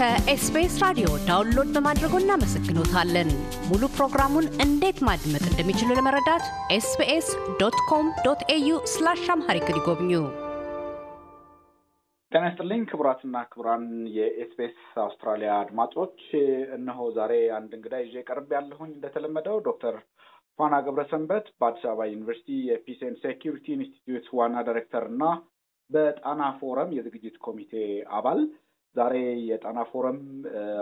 ከኤስቢኤስ ራዲዮ download በማድረጎ እናመሰግኖታለን። ሙሉ ፕሮግራሙን እንዴት ማድመጥ እንደሚችሉ ለመረዳት ኤስቢኤስ dot com dot au slash Amharic ይጎብኙ። ጤና ይስጥልኝ ክቡራትና ክቡራን የኤስቢኤስ አውስትራሊያ አድማጮች፣ እነሆ ዛሬ አንድ እንግዳ ይዤ ቀርቤያለሁኝ እንደተለመደው ዶክተር ፋና ገብረሰንበት በአዲስ አበባ ዩኒቨርሲቲ የ Peace and Security Institute ዋና ዳይሬክተር እና በጣና ፎረም የዝግጅት ኮሚቴ አባል ዛሬ የጣና ፎረም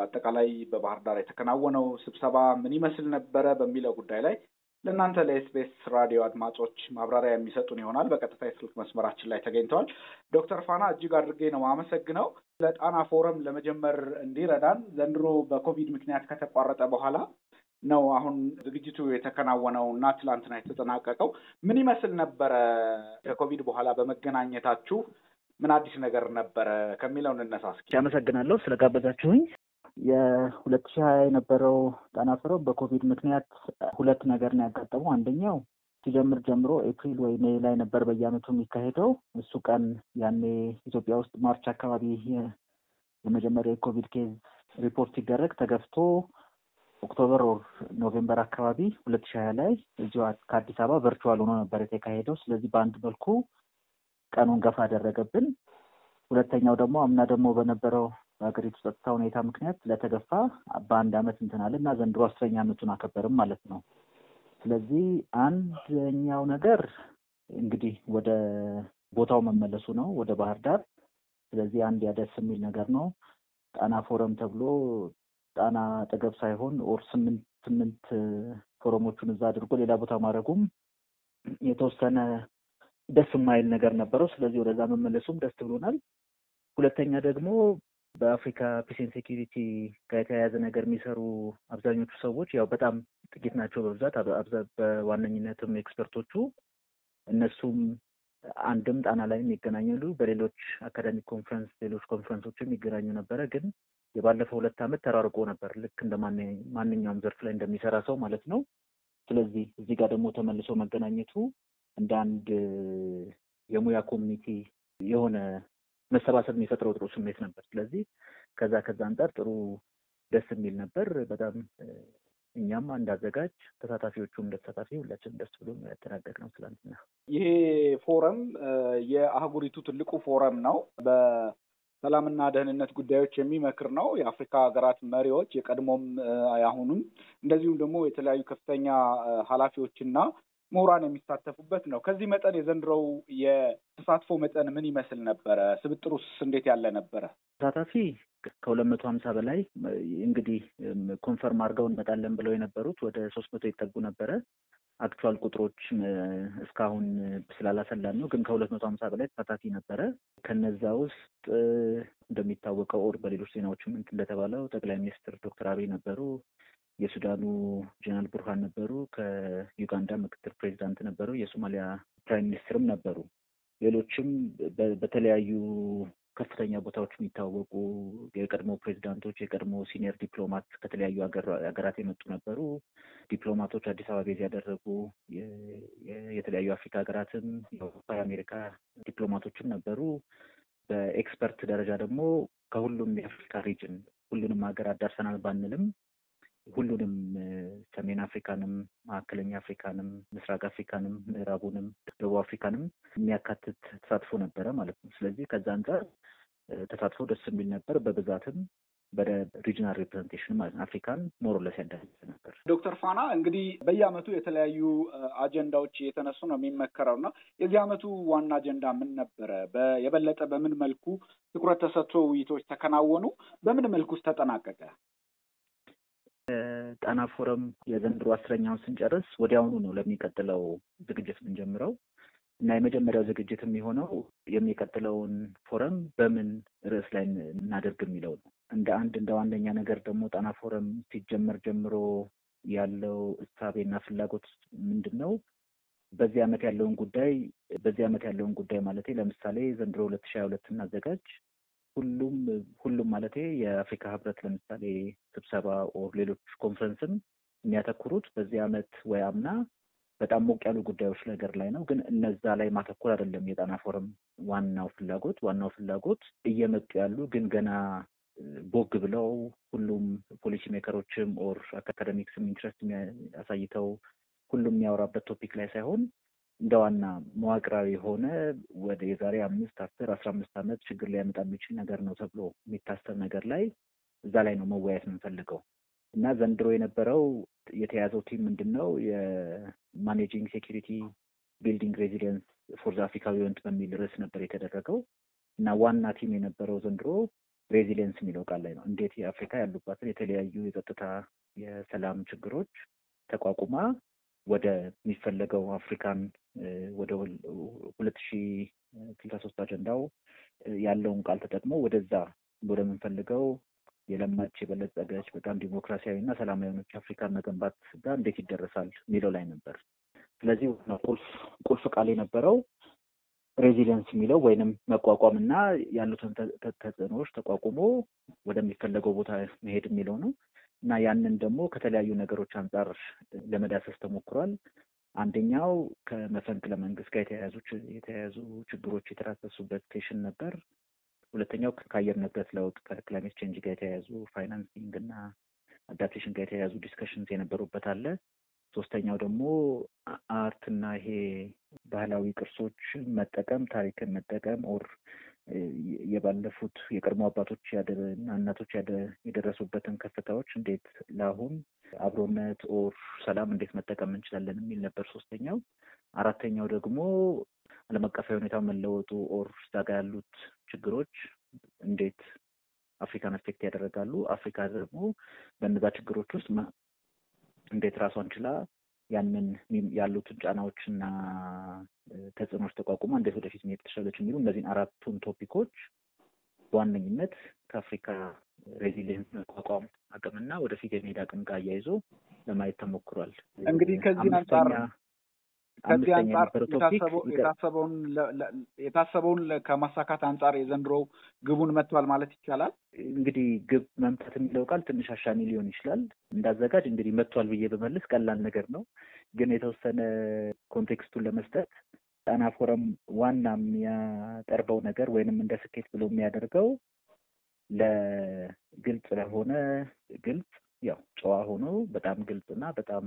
አጠቃላይ በባህር ዳር የተከናወነው ስብሰባ ምን ይመስል ነበረ በሚለው ጉዳይ ላይ ለእናንተ ለኤስቢኤስ ራዲዮ አድማጮች ማብራሪያ የሚሰጡን ይሆናል። በቀጥታ የስልክ መስመራችን ላይ ተገኝተዋል። ዶክተር ፋና እጅግ አድርጌ ነው አመሰግነው። ለጣና ፎረም ለመጀመር እንዲረዳን ዘንድሮ በኮቪድ ምክንያት ከተቋረጠ በኋላ ነው አሁን ዝግጅቱ የተከናወነው እና ትላንትና የተጠናቀቀው። ምን ይመስል ነበረ? ከኮቪድ በኋላ በመገናኘታችሁ ምን አዲስ ነገር ነበረ ከሚለው እንነሳ እስኪ። አመሰግናለሁ ስለጋበዛችሁኝ። የሁለት ሺህ ሀያ የነበረው ጣና ፎረም በኮቪድ ምክንያት ሁለት ነገር ነው ያጋጠመው። አንደኛው ሲጀምር ጀምሮ ኤፕሪል ወይ May ላይ ነበር በየዓመቱ የሚካሄደው። እሱ ቀን ያኔ ኢትዮጵያ ውስጥ March አካባቢ የመጀመሪያ የኮቪድ case ሪፖርት ሲደረግ ተገፍቶ October ወር November አካባቢ ሁለት ሺህ ሀያ ላይ እዚሁ ከአዲስ አበባ virtual ሆኖ ነበር የተካሄደው። ስለዚህ በአንድ መልኩ ቀኑን ገፋ አደረገብን። ሁለተኛው ደግሞ አምና ደግሞ በነበረው በሀገሪቱ ጸጥታ ሁኔታ ምክንያት ስለተገፋ በአንድ አመት እንትን አለ እና ዘንድሮ አስረኛ አመቱን አከበረ ማለት ነው። ስለዚህ አንደኛው ነገር እንግዲህ ወደ ቦታው መመለሱ ነው፣ ወደ ባህር ዳር። ስለዚህ አንድ ደስ የሚል ነገር ነው። ጣና ፎረም ተብሎ ጣና አጠገብ ሳይሆን or ስምንት ስምንት ፎረሞቹን እዛ አድርጎ ሌላ ቦታ ማድረጉም የተወሰነ ደስ የማይል ነገር ነበረው። ስለዚህ ወደዛ መመለሱም ደስ ብሎናል። ሁለተኛ ደግሞ በአፍሪካ peace security ጋር የተያያዘ ነገር የሚሰሩ አብዛኞቹ ሰዎች ያው በጣም ጥቂት ናቸው በብዛት በዋነኝነትም expert ኦቹ እነሱም አንድም ጣና ላይም ይገናኛሉ፣ በሌሎች academic ኮንፈረንስ ሌሎች ኮንፈረንሶችም ይገናኙ ነበረ። ግን የባለፈው ሁለት ዓመት ተራርቆ ነበር ልክ እንደ ማንኛውም ዘርፍ ላይ እንደሚሰራ ሰው ማለት ነው። ስለዚህ እዚህ ጋር ደግሞ ተመልሶ መገናኘቱ እንደ አንድ የሙያ community የሆነ መሰባሰብ የሚፈጥረው ጥሩ ስሜት ነበር። ስለዚህ ከዛ ከዛ አንጻር ጥሩ ደስ የሚል ነበር በጣም እኛም እንደ አዘጋጅ ተሳታፊዎቹም እንደተሳታፊ ሁላችንም ደስ ብሎ ያስተናገድነው ትላንትና። ይሄ ፎረም የአህጉሪቱ ትልቁ ፎረም ነው። በሰላምና ደህንነት ጉዳዮች የሚመክር ነው። የአፍሪካ ሀገራት መሪዎች የቀድሞም ያሁኑም እንደዚሁም ደግሞ የተለያዩ ከፍተኛ ኃላፊዎችና ምሁራን የሚሳተፉበት ነው። ከዚህ መጠን የዘንድሮው የተሳትፎ መጠን ምን ይመስል ነበረ? ስብጥሩስ እንዴት ያለ ነበረ? ተሳታፊ ከሁለት መቶ ሀምሳ በላይ እንግዲህ confirm አድርገው እንመጣለን ብለው የነበሩት ወደ ሶስት መቶ ይጠጉ ነበረ። actual ቁጥሮች እስካሁን ስላላሰላን ነው፣ ግን ከሁለት መቶ ሀምሳ በላይ ተሳታፊ ነበረ። ከነዛ ውስጥ እንደሚታወቀው or በሌሎች ዜናዎችም እንደተባለው ጠቅላይ ሚኒስትር ዶክተር አብይ ነበሩ። የሱዳኑ ጀነራል ቡርሃን ነበሩ። ከዩጋንዳ ምክትል ፕሬዚዳንት ነበሩ። የሶማሊያ prime minister ም ነበሩ። ሌሎችም በተለያዩ ከፍተኛ ቦታዎች የሚታወቁ የቀድሞ ፕሬዚዳንቶች፣ የቀድሞ senior ዲፕሎማት ከተለያዩ ሀገራት የመጡ ነበሩ። ዲፕሎማቶች አዲስ አበባ base ያደረጉ የተለያዩ አፍሪካ ሀገራትም የአውሮፓ፣ የአሜሪካ ዲፕሎማቶችም ነበሩ። በ expert ደረጃ ደግሞ ከሁሉም የአፍሪካ region ሁሉንም ሀገር አዳርሰናል ባንልም ሁሉንም ሰሜን አፍሪካንም፣ መካከለኛ አፍሪካንም፣ ምስራቅ አፍሪካንም፣ ምዕራቡንም፣ ደቡብ አፍሪካንም የሚያካትት ተሳትፎ ነበረ ማለት ነው። ስለዚህ ከዛ አንጻር ተሳትፎ ደስ የሚል ነበር። በብዛትም በ regional representation ማለት አፍሪካን more or less ያዳረሰ ነበር። ዶክተር ፋና እንግዲህ በየአመቱ የተለያዩ አጀንዳዎች እየተነሱ ነው የሚመከረው እና የዚህ አመቱ ዋና አጀንዳ ምን ነበረ? የበለጠ በምን መልኩ ትኩረት ተሰጥቶ ውይይቶች ተከናወኑ? በምን መልኩ ውስጥ ተጠናቀቀ? ጣና ፎረም የዘንድሮ አስረኛውን ስንጨርስ ወዲያውኑ ነው ለሚቀጥለው ዝግጅት የምንጀምረው እና የመጀመሪያው ዝግጅት የሚሆነው የሚቀጥለውን ፎረም በምን ርዕስ ላይ እናደርግ የሚለው ነው። እንደ አንድ እንደ ዋነኛ ነገር ደግሞ ጣና ፎረም ሲጀመር ጀምሮ ያለው እሳቤና ፍላጎት ምንድን ነው? በዚህ ዓመት ያለውን ጉዳይ በዚህ ዓመት ያለውን ጉዳይ ማለቴ ለምሳሌ ዘንድሮ ሁለት ሺህ ሀያ ሁለት እናዘጋጅ ሁሉም ሁሉም ማለቴ የአፍሪካ ህብረት ለምሳሌ ስብሰባ or ሌሎች ኮንፈረንስም የሚያተኩሩት በዚህ ዓመት ወይ አምና በጣም ሞቅ ያሉ ጉዳዮች ነገር ላይ ነው። ግን እነዛ ላይ ማተኮር አይደለም የጣና ፎረም ዋናው ፍላጎት። ዋናው ፍላጎት እየመጡ ያሉ ግን ገና ቦግ ብለው ሁሉም policy maker ኦችም or academics ም interest አሳይተው ሁሉም የሚያወራበት topic ላይ ሳይሆን እንደ ዋና መዋቅራዊ የሆነ ወደ የዛሬ አምስት አስር አስራ አምስት ዓመት ችግር ሊያመጣ የሚችል ነገር ነው ተብሎ የሚታሰብ ነገር ላይ እዛ ላይ ነው መወያየት የምንፈልገው። እና ዘንድሮ የነበረው የተያዘው theme ምንድን ነው የ managing security building resilience for the Africa we want በሚል ርዕስ ነበር የተደረገው። እና ዋና theme የነበረው ዘንድሮ resilience የሚለው ቃል ላይ ነው። እንዴት የአፍሪካ ያሉባትን የተለያዩ የጸጥታ የሰላም ችግሮች ተቋቁማ ወደ የሚፈለገው አፍሪካን ወደ ሁለት ሺ ስልሳ ሶስት አጀንዳው ያለውን ቃል ተጠቅሞ ወደዛ ወደምንፈልገው የለማች የበለጸገች በጣም ዲሞክራሲያዊ እና ሰላማዊ የሆነች አፍሪካን መገንባት ጋር እንዴት ይደረሳል የሚለው ላይ ነበር። ስለዚህ ቁልፍ ቁልፍ ቃል የነበረው resilience የሚለው ወይንም መቋቋም እና ያሉትን ተጽዕኖዎች ተቋቁሞ ወደሚፈለገው ቦታ መሄድ የሚለው ነው እና ያንን ደግሞ ከተለያዩ ነገሮች አንጻር ለመዳሰስ ተሞክሯል። አንደኛው ከመፈንቅለ መንግስት ጋር የተያያዙ የተያያዙ ችግሮች የተዳሰሱበት session ነበር። ሁለተኛው ከአየር ንብረት ለውጥ ከ climate change ጋር የተያያዙ financing እና adaptation ጋር የተያያዙ discussions የነበሩበት አለ። ሶስተኛው ደግሞ art ና ይሄ ባህላዊ ቅርሶች መጠቀም ታሪክን መጠቀም or የባለፉት የቀድሞ አባቶች እና እናቶች የደረሱበትን ከፍታዎች እንዴት ለአሁን አብሮነት or ሰላም እንዴት መጠቀም እንችላለን የሚል ነበር ሶስተኛው። አራተኛው ደግሞ ዓለም አቀፋዊ ሁኔታው መለወጡ or እዛ ጋ ያሉት ችግሮች እንዴት አፍሪካን affect ያደረጋሉ፣ አፍሪካ ደግሞ በእነዛ ችግሮች ውስጥ እንዴት ራሷን ችላ ያንን ያሉትን ጫናዎችና ተጽዕኖች ተቋቁማ እንዴት ወደፊት መሄድ ትችላለች የሚሉ እነዚህን አራቱን topic ኦች በዋነኝነት ከአፍሪካ resilience መቋቋም አቅምና ወደፊት የመሄድ አቅም ጋር አያይዞ ለማየት ተሞክሯል። እንግዲህ ከዚህ አንጻር ከዚህ አንጻር የታሰበውን የታሰበውን ከማሳካት አንጻር የዘንድሮው ግቡን መትቷል ማለት ይቻላል። እንግዲህ ግብ መምታት የሚለው ቃል ትንሽ አሻሚ ሊሆን ይችላል። እንዳዘጋጅ እንግዲህ መትቷል ብዬ ብመልስ ቀላል ነገር ነው። ግን የተወሰነ context ኡን ለመስጠት ጣና ፎረም ዋና የሚያቀርበው ነገር ወይንም እንደ ስኬት ብሎ የሚያደርገው ለግልጽ ለሆነ ግልጽ ያው ጨዋ ሆኖ በጣም ግልጽ እና በጣም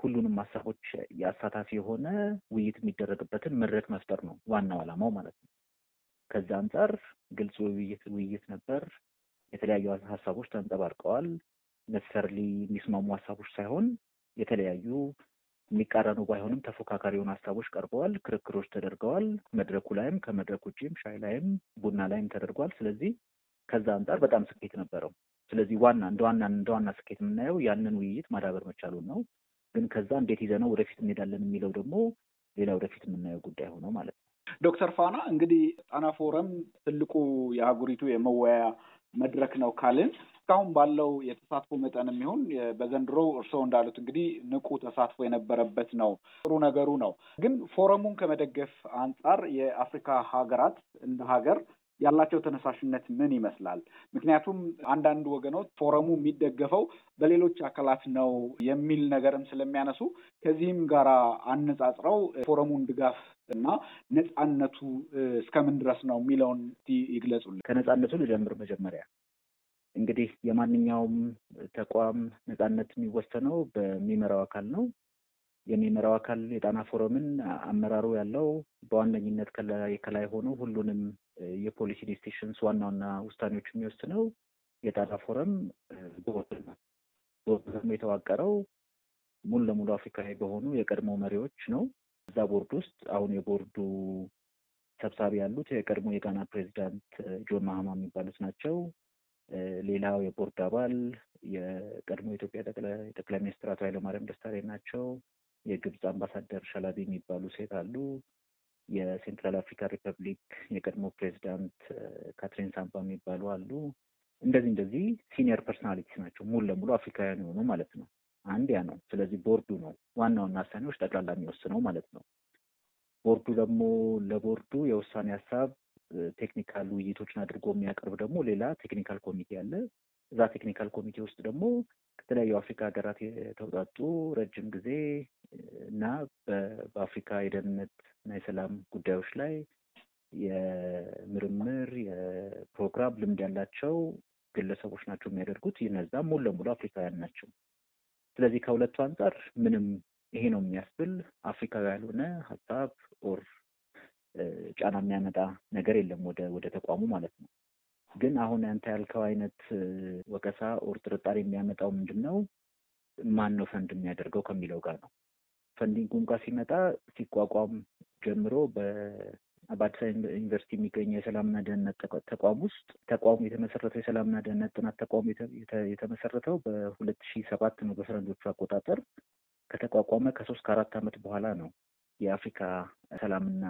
ሁሉንም ሀሳቦች የአሳታፊ የሆነ ውይይት የሚደረግበትን መድረክ መፍጠር ነው ዋናው ዓላማው ማለት ነው። ከዛ አንጻር ግልጽ ውይይት ነበር። የተለያዩ ሀሳቦች ተንጸባርቀዋል። ነሰርሊ የሚስማሙ ሀሳቦች ሳይሆን የተለያዩ የሚቃረኑ ባይሆንም ተፎካካሪ የሆኑ ሀሳቦች ቀርበዋል። ክርክሮች ተደርገዋል። መድረኩ ላይም ከመድረክ ውጭም ሻይ ላይም ቡና ላይም ተደርጓል። ስለዚህ ከዛ አንጻር በጣም ስኬት ነበረው። ስለዚህ ዋና እንደ ዋና እንደ ዋና ስኬት የምናየው ያንን ውይይት ማዳበር መቻሉን ነው። ግን ከዛ እንዴት ይዘነው ወደፊት እንሄዳለን የሚለው ደግሞ ሌላ ወደፊት የምናየው ጉዳይ ሆኖ ማለት ነው። ዶክተር ፋና እንግዲህ ጣና ፎረም ትልቁ የአህጉሪቱ የመወያያ መድረክ ነው ካልን እስካሁን ባለው የተሳትፎ መጠን የሚሆን በዘንድሮ እርስዎ እንዳሉት እንግዲህ ንቁ ተሳትፎ የነበረበት ነው። ጥሩ ነገሩ ነው። ግን ፎረሙን ከመደገፍ አንጻር የአፍሪካ ሀገራት እንደ ሀገር ያላቸው ተነሳሽነት ምን ይመስላል? ምክንያቱም አንዳንድ ወገኖች ፎረሙ የሚደገፈው በሌሎች አካላት ነው የሚል ነገርም ስለሚያነሱ ከዚህም ጋር አነጻጽረው ፎረሙን ድጋፍ እና ነፃነቱ እስከምን ድረስ ነው የሚለውን ይግለጹልን። ከነፃነቱ ልጀምር። መጀመሪያ እንግዲህ የማንኛውም ተቋም ነፃነት የሚወሰነው በሚመራው አካል ነው። የሚመራው አካል የጣና ፎረምን አመራሩ ያለው በዋነኝነት ከላይ ሆኖ ሁሉንም የፖሊሲ decisions ዋና ዋና ውሳኔዎች የሚወስነው የጣና ፎረም ቦርድ ነው። የተዋቀረው ሙሉ ለሙሉ አፍሪካዊ በሆኑ የቀድሞ መሪዎች ነው። እዛ ቦርድ ውስጥ አሁን የቦርዱ ሰብሳቢ ያሉት የቀድሞ የጋና ፕሬዚዳንት ጆን ማሃማ የሚባሉት ናቸው። ሌላው የቦርድ አባል የቀድሞ የኢትዮጵያ ጠቅላይ ሚኒስትር አቶ ኃይለማርያም ደሳለኝ ናቸው። የግብፅ አምባሳደር ሸላቢ የሚባሉ ሴት አሉ። የሴንትራል አፍሪካ ሪፐብሊክ የቀድሞ ፕሬዚዳንት ካትሪን ሳምፓ የሚባሉ አሉ። እንደዚህ እንደዚህ senior personalities ናቸው። ሙሉ ለሙሉ አፍሪካውያን የሆኑ ማለት ነው። አንድ ያ ነው። ስለዚህ ቦርዱ ነው ዋና ዋና ውሳኔዎች ጠቅላላ የሚወስነው ማለት ነው። ቦርዱ ደግሞ ለቦርዱ የውሳኔ ሀሳብ technical ውይይቶችን አድርጎ የሚያቀርብ ደግሞ ሌላ technical ኮሚቴ አለ። እዛ technical ኮሚቴ ውስጥ ደግሞ ከተለያዩ አፍሪካ ሀገራት የተውጣጡ ረጅም ጊዜ እና በአፍሪካ የደህንነት እና የሰላም ጉዳዮች ላይ የምርምር የፕሮግራም ልምድ ያላቸው ግለሰቦች ናቸው የሚያደርጉት። እነዛም ሙሉ ለሙሉ አፍሪካውያን ናቸው። ስለዚህ ከሁለቱ አንጻር ምንም ይሄ ነው የሚያስብል አፍሪካዊ ያልሆነ ሀሳብ or ጫና የሚያመጣ ነገር የለም ወደ ተቋሙ ማለት ነው። ግን አሁን አንተ ያልከው አይነት ወቀሳ or ጥርጣሬ የሚያመጣው ምንድን ነው? ማን ነው ፈንድ የሚያደርገው ከሚለው ጋር ነው። funding ኡም ጋር ሲመጣ ሲቋቋም ጀምሮ በአዲስ አበባ ዩኒቨርሲቲ የሚገኘው የሰላምና ደህንነት ተቋም ውስጥ ተቋሙ የተመሰረተው የሰላምና ደህንነት ጥናት ተቋሙ የተመሰረተው በሁለት ሺህ ሰባት ነው በፈረንጆቹ አቆጣጠር። ከተቋቋመ ከሶስት ከአራት ዓመት በኋላ ነው የአፍሪካ ሰላምና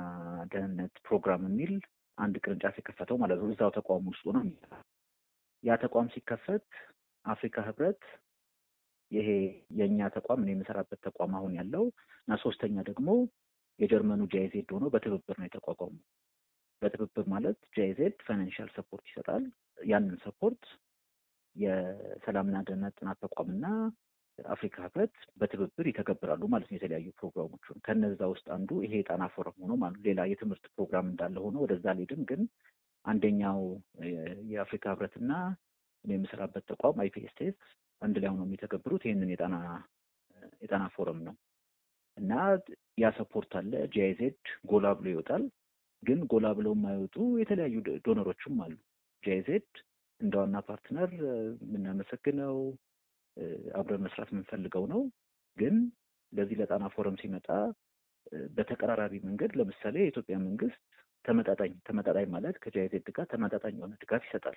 ደህንነት ፕሮግራም የሚል አንድ ቅርንጫፍ የከፈተው ማለት ነው። እዛው ተቋም ውስጥ ነው። ያ ተቋም ሲከፈት አፍሪካ ህብረት ይሄ የእኛ ተቋም እኔ የምሰራበት ተቋም አሁን ያለው እና ሶስተኛ ደግሞ የጀርመኑ GIZ ሆኖ በትብብር ነው የተቋቋሙ። በትብብር ማለት GIZ financial support ይሰጣል። ያንን support የሰላምና ደህንነት ጥናት ተቋምና አፍሪካ ህብረት በትብብር ይተገብራሉ ማለት ነው። የተለያዩ ፕሮግራሞችን ከነዛ ውስጥ አንዱ ይሄ የጣና ፎረም ሆኖ ማለት ሌላ የትምህርት ፕሮግራም እንዳለ ሆኖ ወደዛ ሊድን ግን አንደኛው የአፍሪካ ህብረትና የምሰራበት ተቋም IPSS አንድ ላይ ሆነው የሚተገብሩት ይህንን የጣና ፎረም ነው እና ያ support አለ። GIZ ጎላ ብሎ ይወጣል። ግን ጎላ ብለው የማይወጡ የተለያዩ donor ኦችም አሉ። GIZ እንደ ዋና partner የምናመሰግነው አብረን መስራት የምንፈልገው ነው። ግን ለዚህ ለጣና ፎረም ሲመጣ በተቀራራቢ መንገድ ለምሳሌ የኢትዮጵያ መንግስት ተመጣጣኝ ተመጣጣኝ ማለት ከ GIZ ጋር ተመጣጣኝ የሆነ ድጋፍ ይሰጣል።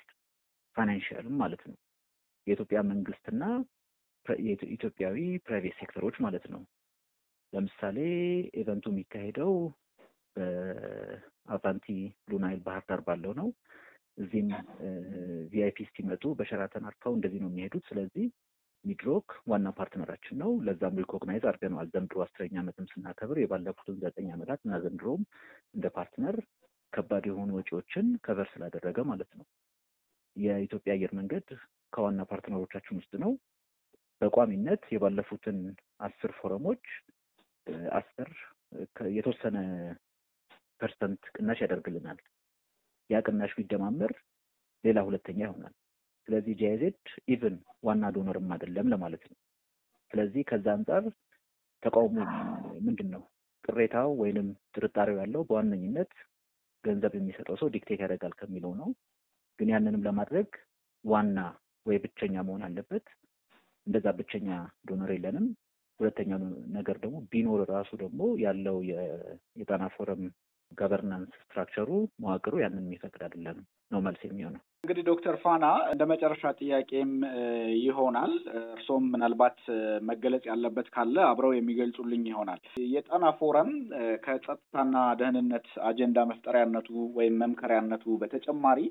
financial ም ማለት ነው። የኢትዮጵያ መንግስትና ኢትዮጵያዊ private sector ኦች ማለት ነው። ለምሳሌ event ኡ የሚካሄደው በ Avanti Blue Nile ባህር ዳር ባለው ነው። እዚህም VIP ሲመጡ በሸራተን አርፈው እንደዚህ ነው የሚሄዱት። ስለዚህ ሚድሮክ ዋና partner ኣችን ነው። ለዛም recognize አድርገነዋል። ዘንድሮ አስረኛ ዓመትም ስናከብር የባለፉትን ዘጠኝ ዓመታት እና ዘንድሮም እንደ partner ከባድ የሆኑ ወጪዎችን cover ስላደረገ ማለት ነው። የኢትዮጵያ አየር መንገድ ከዋና partner ኦቻችን ውስጥ ነው። በቋሚነት የባለፉትን አስር ፎረሞች አስር የተወሰነ ፐርሰንት ቅናሽ ያደርግልናል። ያ ቅናሽ ቢደማመር ሌላ ሁለተኛ ይሆናል። ስለዚህ ጂአይዜድ even ዋና donor ም አይደለም ለማለት ነው። ስለዚህ ከዛ አንጻር ተቃውሞ ምንድን ነው ቅሬታው ወይንም ጥርጣሬው ያለው በዋነኝነት ገንዘብ የሚሰጠው ሰው dictate ያደርጋል ከሚለው ነው። ግን ያንንም ለማድረግ ዋና ወይ ብቸኛ መሆን አለበት። እንደዛ ብቸኛ donor የለንም። ሁለተኛው ነገር ደግሞ ቢኖር ራሱ ደግሞ ያለው የጣና ፎረም governance structure ኡ መዋቅሩ ያንን የሚፈቅድ አይደለም ነው መልስ የሚሆነው። እንግዲህ ዶክተር ፋና እንደ መጨረሻ ጥያቄም ይሆናል እርሶም ምናልባት መገለጽ ያለበት ካለ አብረው የሚገልጹልኝ ይሆናል። የጣና ፎረም ከጸጥታና ደህንነት አጀንዳ መፍጠሪያነቱ ወይም መምከሪያነቱ በተጨማሪ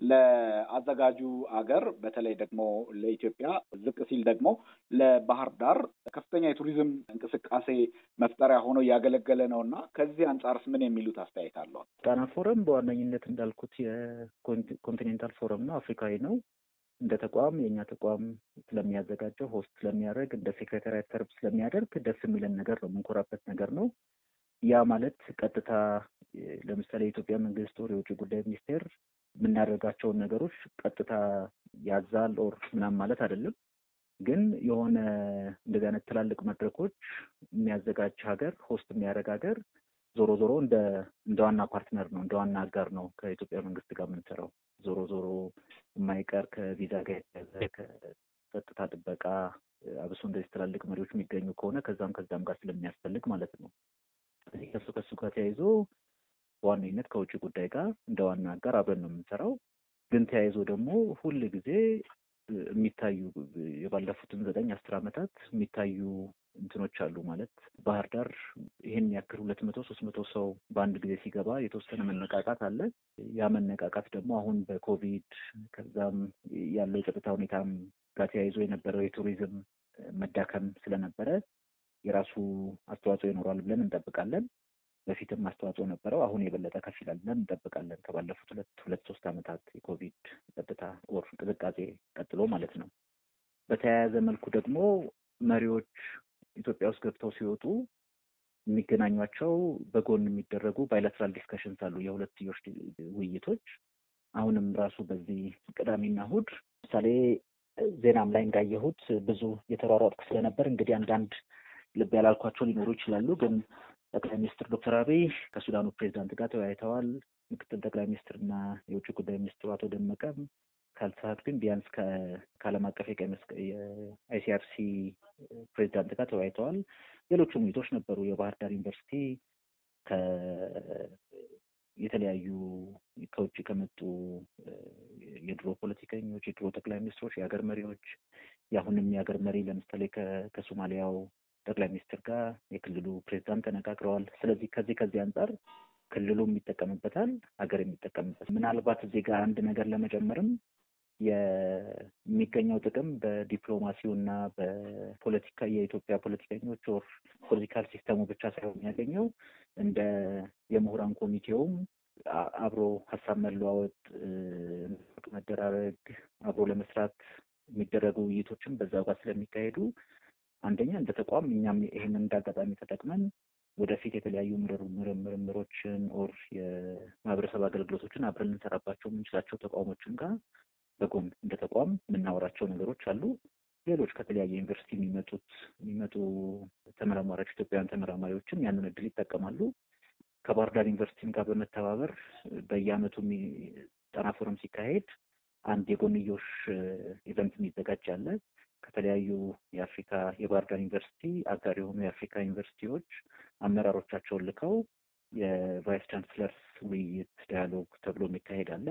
ለአዘጋጁ አገር በተለይ ደግሞ ለኢትዮጵያ ዝቅ ሲል ደግሞ ለባህር ዳር ከፍተኛ የቱሪዝም እንቅስቃሴ መፍጠሪያ ሆኖ እያገለገለ ነው እና ከዚህ አንጻርስ ምን የሚሉት አስተያየት አለው? ጣና ፎረም በዋነኝነት እንዳልኩት የ continental ፎረም ነው፣ አፍሪካዊ ነው። እንደ ተቋም የእኛ ተቋም ስለሚያዘጋጀው host ስለሚያደርግ እንደ ሴክሬታሪያት serve ስለሚያደርግ ደስ የሚለን ነገር ነው፣ የምንኮራበት ነገር ነው። ያ ማለት ቀጥታ ለምሳሌ የኢትዮጵያ መንግስት or የውጭ ጉዳይ ሚኒስቴር የምናደርጋቸውን ነገሮች ቀጥታ ያዛል or ምናምን ማለት አይደለም። ግን የሆነ እንደዚህ አይነት ትላልቅ መድረኮች የሚያዘጋጅ ሀገር host የሚያደርግ ሀገር ዞሮ ዞሮ እንደ ዋና partner ነው፣ እንደ ዋና አጋር ነው ከኢትዮጵያ መንግስት ጋር የምንሰራው። ዞሮ ዞሮ የማይቀር ከቪዛ ጋር የተያዘ ከጸጥታ ጥበቃ አብሶ እንደዚህ ትላልቅ መሪዎች የሚገኙ ከሆነ ከዛም ከዛም ጋር ስለሚያስፈልግ ማለት ነው። ከሱ ከሱ ጋር ተያይዞ በዋነኝነት ከውጭ ጉዳይ ጋር እንደ ዋና አጋር አብረን ነው የምንሰራው። ግን ተያይዞ ደግሞ ሁል ጊዜ የሚታዩ የባለፉትን ዘጠኝ አስር ዓመታት የሚታዩ እንትኖች አሉ ማለት ባህር ዳር ይህን ያክል ሁለት መቶ ሶስት መቶ ሰው በአንድ ጊዜ ሲገባ የተወሰነ መነቃቃት አለ። ያ መነቃቃት ደግሞ አሁን በኮቪድ ከዛም ያለው የጸጥታ ሁኔታም ጋር ተያይዞ የነበረው የቱሪዝም መዳከም ስለነበረ የራሱ አስተዋጽኦ ይኖረዋል ብለን እንጠብቃለን። በፊትም አስተዋጽኦ ነበረው። አሁን የበለጠ ከፍ ይላል ብለን እንጠብቃለን። ከባለፉት ሁለት ሁለት ሶስት ዓመታት የኮቪድ ጸጥታ or ቅዝቃዜ ቀጥሎ ማለት ነው። በተያያዘ መልኩ ደግሞ መሪዎች ኢትዮጵያ ውስጥ ገብተው ሲወጡ የሚገናኟቸው በጎን የሚደረጉ bilateral discussions አሉ፣ የሁለትዮሽ ውይይቶች። አሁንም ራሱ በዚህ ቅዳሜና እሑድ ምሳሌ ዜናም ላይ እንዳየሁት ብዙ የተሯሯጥኩ ስለነበር እንግዲህ አንዳንድ ልብ ያላልኳቸው ሊኖሩ ይችላሉ። ግን ጠቅላይ ሚኒስትር ዶክተር አብይ ከሱዳኑ ፕሬዚዳንት ጋር ተወያይተዋል። ምክትል ጠቅላይ ሚኒስትርና የውጭ ጉዳይ ሚኒስትሩ አቶ ደመቀም ካልተሳሳትኩኝ ቢያንስ ከዓለም አቀፍ የአይሲአርሲ ፕሬዚዳንት ጋር ተወያይተዋል። ሌሎቹም ውይይቶች ነበሩ። የባህር ዳር ዩኒቨርሲቲ የተለያዩ ከውጭ ከመጡ የድሮ ፖለቲከኞች፣ የድሮ ጠቅላይ ሚኒስትሮች፣ የሀገር መሪዎች፣ የአሁንም የሀገር መሪ ለምሳሌ ከሶማሊያው ጠቅላይ ሚኒስትር ጋር የክልሉ ፕሬዚዳንት ተነጋግረዋል። ስለዚህ ከዚህ ከዚህ አንጻር ክልሉም ይጠቀምበታል፣ ሀገር የሚጠቀምበት ምናልባት እዚህ ጋር አንድ ነገር ለመጨመርም የሚገኘው ጥቅም በዲፕሎማሲው እና በፖለቲካ የኢትዮጵያ ፖለቲከኞች or political system ኡ ብቻ ሳይሆን የሚያገኘው እንደ የምሁራን ኮሚቴውም አብሮ ሀሳብ መለዋወጥ፣ መደራረግ፣ አብሮ ለመስራት የሚደረጉ ውይይቶችም በዛው ጋር ስለሚካሄዱ አንደኛ እንደ ተቋም እኛም ይህንን እንዳጋጣሚ ተጠቅመን ወደፊት የተለያዩ ምርምሮችን or የማህበረሰብ አገልግሎቶችን አብረን ልንሰራባቸው የምንችላቸው ተቋሞችን ጋር በጎን እንደ ተቋም የምናወራቸው ነገሮች አሉ። ሌሎች ከተለያየ ዩኒቨርሲቲ የሚመጡት የሚመጡ ተመራማሪዎች ኢትዮጵያውያን ተመራማሪዎችም ያንን እድል ይጠቀማሉ። ከባህር ዳር ዩኒቨርሲቲም ጋር በመተባበር በየዓመቱ ጣና ፎረም ሲካሄድ አንድ የጎንዮሽ event የሚዘጋጅ አለ። ከተለያዩ የአፍሪካ የባህር ዩኒቨርሲቲ አጋር የሆኑ የአፍሪካ ዩኒቨርሲቲዎች አመራሮቻቸውን ልከው የ vice chancellors ውይይት dialogue ተብሎ የሚካሄድ አለ።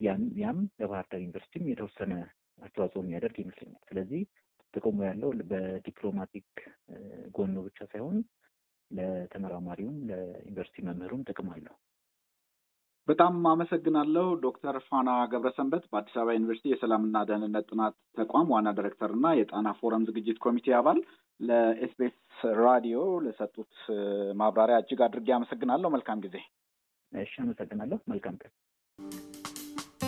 ያም ያም ለባህር ዳር ዩኒቨርሲቲም የተወሰነ አስተዋጽኦ የሚያደርግ ይመስለኛል። ስለዚህ ጥቅሙ ያለው በዲፕሎማቲክ ጎኑ ብቻ ሳይሆን ለተመራማሪውም ለዩኒቨርሲቲ መምህሩም ጥቅም አለው። በጣም አመሰግናለሁ ዶክተር ፋና ገብረሰንበት በአዲስ አበባ ዩኒቨርሲቲ የሰላምና ደህንነት ጥናት ተቋም ዋና ዳይሬክተር እና የጣና ፎረም ዝግጅት ኮሚቴ አባል ለኤስቢኤስ ራዲዮ ለሰጡት ማብራሪያ እጅግ አድርጌ አመሰግናለሁ። መልካም ጊዜ። እሺ፣ አመሰግናለሁ። መልካም ቀን።